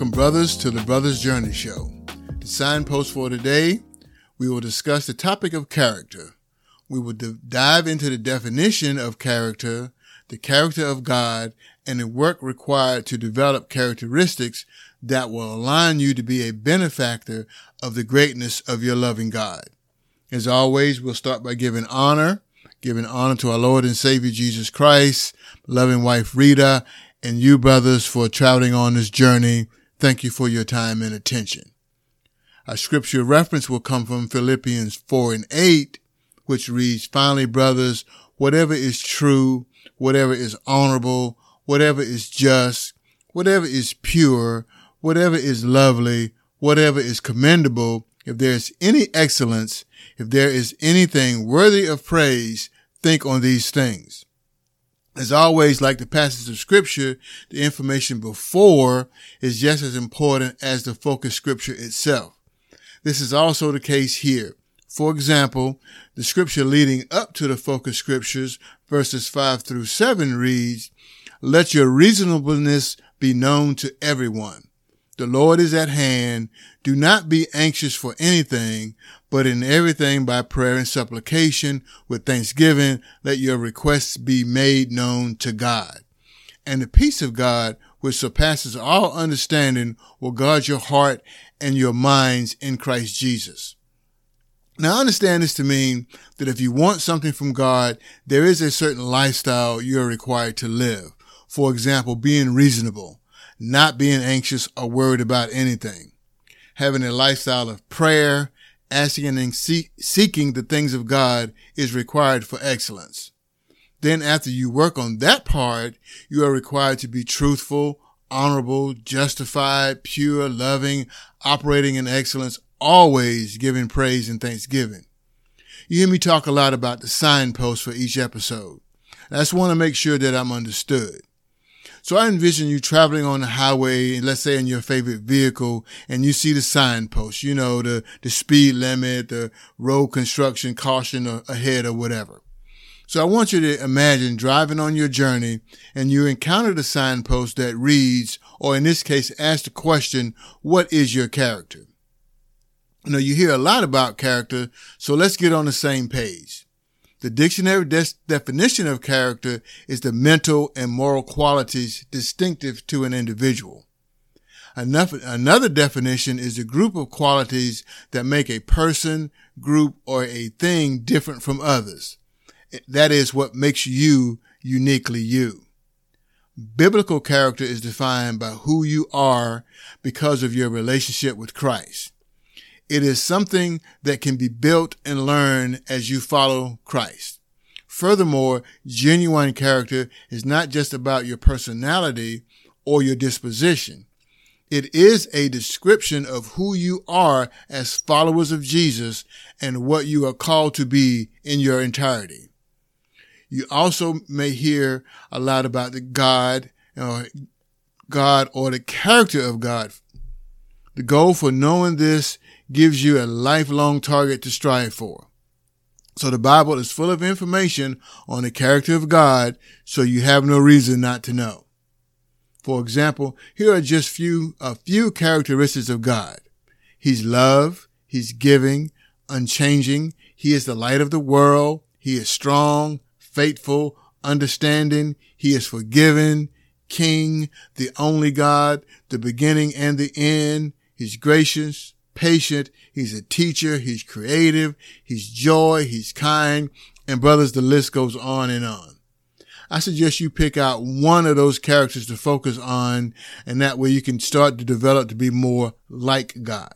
Welcome, brothers, to the Brothers Journey Show. The signpost for today, we will discuss the topic of character. We will d- dive into the definition of character, the character of God, and the work required to develop characteristics that will align you to be a benefactor of the greatness of your loving God. As always, we'll start by giving honor, giving honor to our Lord and Savior Jesus Christ, loving wife Rita, and you brothers for traveling on this journey. Thank you for your time and attention. Our scripture reference will come from Philippians 4 and 8, which reads, Finally, brothers, whatever is true, whatever is honorable, whatever is just, whatever is pure, whatever is lovely, whatever is commendable, if there is any excellence, if there is anything worthy of praise, think on these things. As always, like the passage of scripture, the information before is just as important as the focus scripture itself. This is also the case here. For example, the scripture leading up to the focus scriptures, verses 5 through 7 reads, Let your reasonableness be known to everyone. The Lord is at hand. Do not be anxious for anything, but in everything by prayer and supplication with thanksgiving, let your requests be made known to God. And the peace of God, which surpasses all understanding, will guard your heart and your minds in Christ Jesus. Now, I understand this to mean that if you want something from God, there is a certain lifestyle you're required to live. For example, being reasonable, not being anxious or worried about anything, having a lifestyle of prayer, asking and seeking the things of God is required for excellence. Then after you work on that part, you are required to be truthful, honorable, justified, pure, loving, operating in excellence, always giving praise and thanksgiving. You hear me talk a lot about the signposts for each episode. I just want to make sure that I'm understood. So I envision you traveling on the highway, let's say in your favorite vehicle, and you see the signpost, you know, the, the speed limit, the road construction caution ahead or whatever. So I want you to imagine driving on your journey and you encounter the signpost that reads, or in this case, ask the question, what is your character? You know, you hear a lot about character, so let's get on the same page. The dictionary de- definition of character is the mental and moral qualities distinctive to an individual. Another definition is a group of qualities that make a person, group, or a thing different from others. That is what makes you uniquely you. Biblical character is defined by who you are because of your relationship with Christ. It is something that can be built and learned as you follow Christ. Furthermore, genuine character is not just about your personality or your disposition. It is a description of who you are as followers of Jesus and what you are called to be in your entirety. You also may hear a lot about the God, or God or the character of God. The goal for knowing this gives you a lifelong target to strive for. So the Bible is full of information on the character of God, so you have no reason not to know. For example, here are just few, a few characteristics of God. He's love. He's giving, unchanging. He is the light of the world. He is strong, faithful, understanding. He is forgiven, king, the only God, the beginning and the end. He's gracious, patient. He's a teacher. He's creative. He's joy. He's kind. And brothers, the list goes on and on. I suggest you pick out one of those characters to focus on, and that way you can start to develop to be more like God.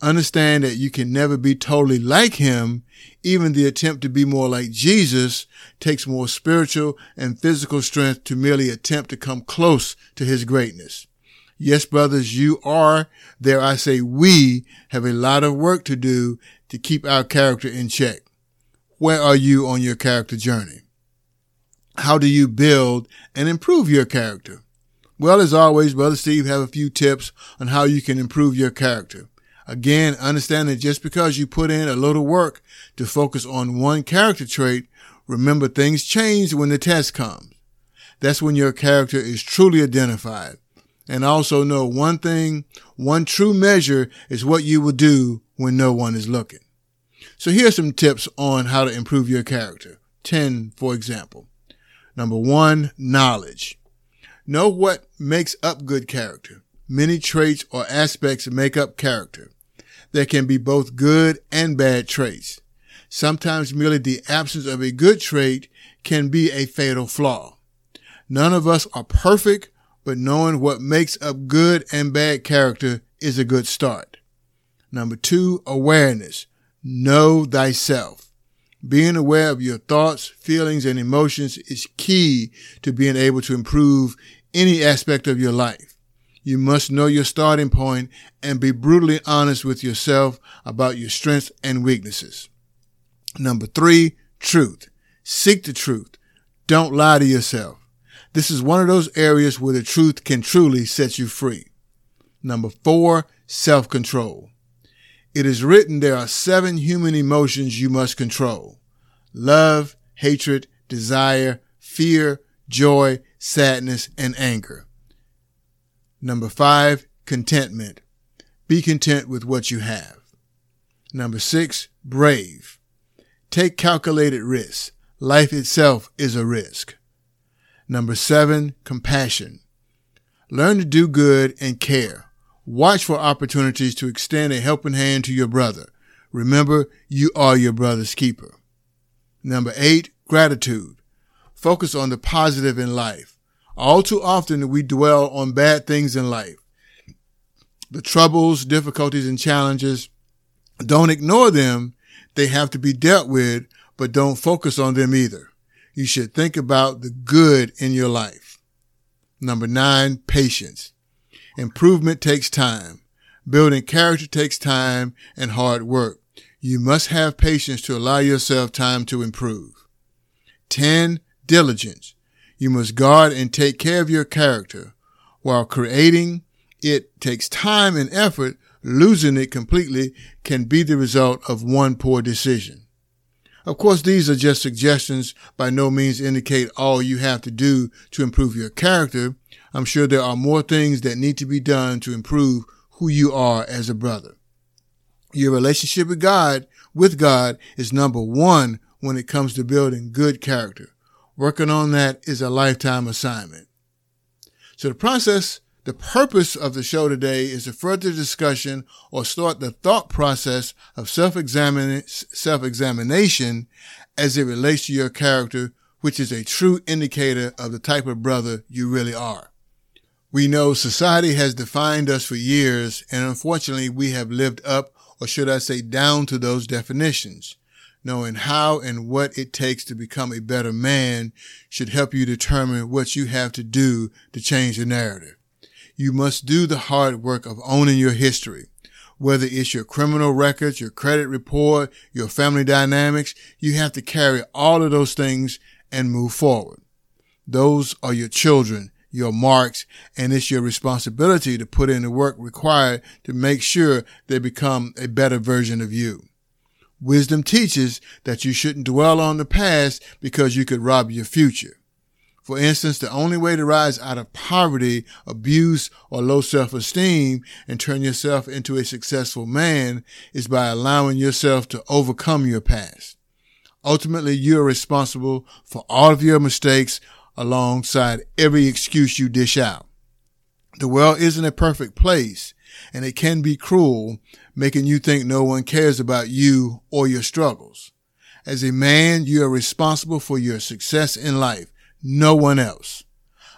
Understand that you can never be totally like him. Even the attempt to be more like Jesus takes more spiritual and physical strength to merely attempt to come close to his greatness. Yes, brothers, you are, there I say we have a lot of work to do to keep our character in check. Where are you on your character journey? How do you build and improve your character? Well, as always, Brother Steve have a few tips on how you can improve your character. Again, understand that just because you put in a little work to focus on one character trait, remember things change when the test comes. That's when your character is truly identified. And also know one thing, one true measure is what you will do when no one is looking. So here are some tips on how to improve your character. 10, for example. Number one, knowledge. Know what makes up good character. Many traits or aspects make up character. There can be both good and bad traits. Sometimes merely the absence of a good trait can be a fatal flaw. None of us are perfect, but knowing what makes up good and bad character is a good start. Number two, awareness. Know thyself. Being aware of your thoughts, feelings, and emotions is key to being able to improve any aspect of your life. You must know your starting point and be brutally honest with yourself about your strengths and weaknesses. Number three, truth. Seek the truth. Don't lie to yourself. This is one of those areas where the truth can truly set you free. Number four, self-control. It is written there are seven human emotions you must control. Love, hatred, desire, fear, joy, sadness, and anger. Number five, contentment. Be content with what you have. Number six, brave. Take calculated risks. Life itself is a risk. Number seven, compassion. Learn to do good and care. Watch for opportunities to extend a helping hand to your brother. Remember, you are your brother's keeper. Number eight, gratitude. Focus on the positive in life. All too often we dwell on bad things in life. The troubles, difficulties, and challenges. Don't ignore them. They have to be dealt with, but don't focus on them either. You should think about the good in your life. Number nine, patience. Improvement takes time. Building character takes time and hard work. You must have patience to allow yourself time to improve. 10. Diligence. You must guard and take care of your character. While creating it takes time and effort, losing it completely can be the result of one poor decision. Of course, these are just suggestions, by no means indicate all you have to do to improve your character. I'm sure there are more things that need to be done to improve who you are as a brother. Your relationship with God, with God is number one when it comes to building good character. Working on that is a lifetime assignment. So the process, the purpose of the show today is to further discussion or start the thought process of self-examination as it relates to your character, which is a true indicator of the type of brother you really are. We know society has defined us for years, and unfortunately we have lived up, or should I say down to those definitions knowing how and what it takes to become a better man should help you determine what you have to do to change the narrative. You must do the hard work of owning your history. Whether it's your criminal records, your credit report, your family dynamics, you have to carry all of those things and move forward. Those are your children, your marks, and it's your responsibility to put in the work required to make sure they become a better version of you. Wisdom teaches that you shouldn't dwell on the past because you could rob your future. For instance, the only way to rise out of poverty, abuse, or low self-esteem and turn yourself into a successful man is by allowing yourself to overcome your past. Ultimately, you are responsible for all of your mistakes alongside every excuse you dish out. The world isn't a perfect place and it can be cruel, making you think no one cares about you or your struggles. As a man, you are responsible for your success in life, no one else.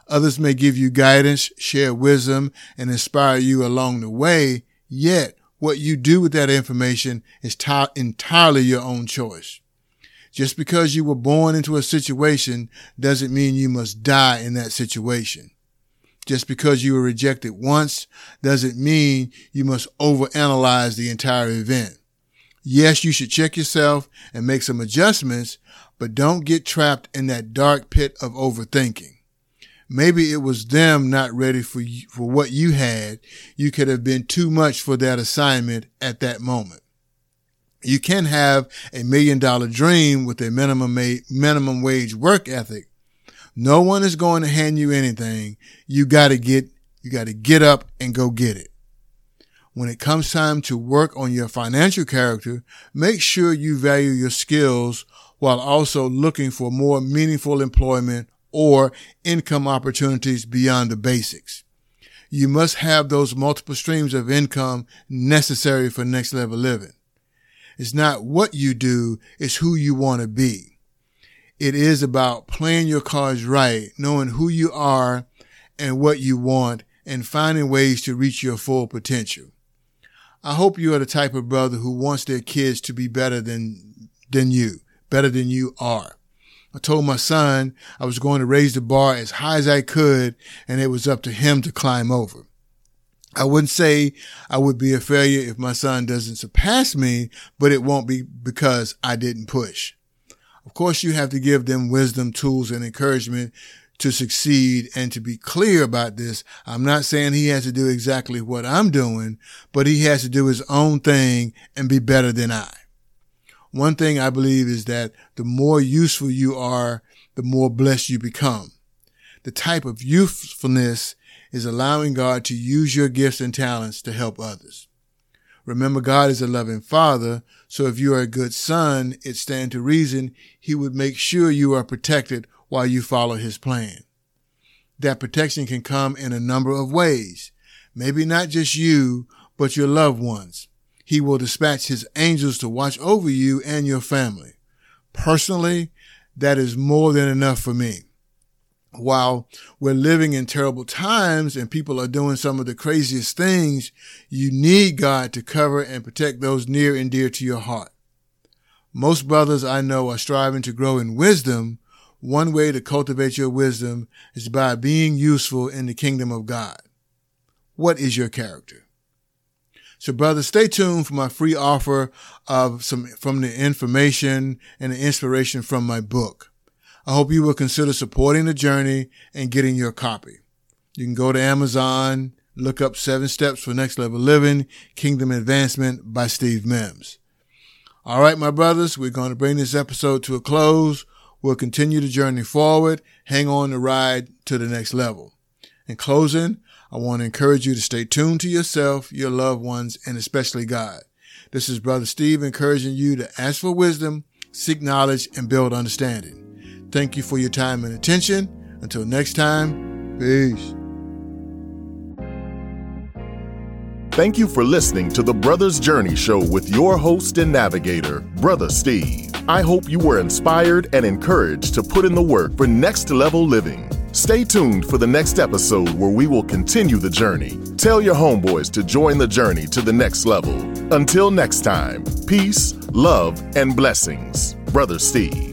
Others may give you guidance, share wisdom, and inspire you along the way, yet what you do with that information is t- entirely your own choice. Just because you were born into a situation doesn't mean you must die in that situation. Just because you were rejected once doesn't mean you must overanalyze the entire event. Yes, you should check yourself and make some adjustments, but don't get trapped in that dark pit of overthinking. Maybe it was them not ready for you, for what you had. You could have been too much for that assignment at that moment. You can have a million dollar dream with a minimum ma- minimum wage work ethic. No one is going to hand you anything. You got to get you got to get up and go get it. When it comes time to work on your financial character, make sure you value your skills while also looking for more meaningful employment or income opportunities beyond the basics. You must have those multiple streams of income necessary for next level living. It's not what you do, it's who you want to be. It is about playing your cards right, knowing who you are and what you want, and finding ways to reach your full potential. I hope you are the type of brother who wants their kids to be better than, than you, better than you are. I told my son I was going to raise the bar as high as I could and it was up to him to climb over. I wouldn't say I would be a failure if my son doesn't surpass me, but it won't be because I didn't push. Of course, you have to give them wisdom, tools, and encouragement to succeed and to be clear about this. I'm not saying he has to do exactly what I'm doing, but he has to do his own thing and be better than I. One thing I believe is that the more useful you are, the more blessed you become. The type of usefulness is allowing God to use your gifts and talents to help others. Remember, God is a loving father, so if you are a good son, it stands to reason he would make sure you are protected while you follow his plan. That protection can come in a number of ways. Maybe not just you, but your loved ones. He will dispatch his angels to watch over you and your family. Personally, that is more than enough for me while we're living in terrible times and people are doing some of the craziest things, you need God to cover and protect those near and dear to your heart. Most brothers I know are striving to grow in wisdom. One way to cultivate your wisdom is by being useful in the kingdom of God. What is your character? So brothers, stay tuned for my free offer of some from the information and the inspiration from my book. I hope you will consider supporting the journey and getting your copy. You can go to Amazon, look up Seven Steps for Next Level Living, Kingdom Advancement by Steve Mims. All right, my brothers, we're going to bring this episode to a close. We'll continue the journey forward. Hang on the ride to the next level. In closing, I want to encourage you to stay tuned to yourself, your loved ones, and especially God. This is Brother Steve encouraging you to ask for wisdom, seek knowledge, and build understanding. Thank you for your time and attention. Until next time, peace. Thank you for listening to the Brothers Journey Show with your host and navigator, Brother Steve. I hope you were inspired and encouraged to put in the work for next level living. Stay tuned for the next episode where we will continue the journey. Tell your homeboys to join the journey to the next level. Until next time, peace, love, and blessings. Brother Steve.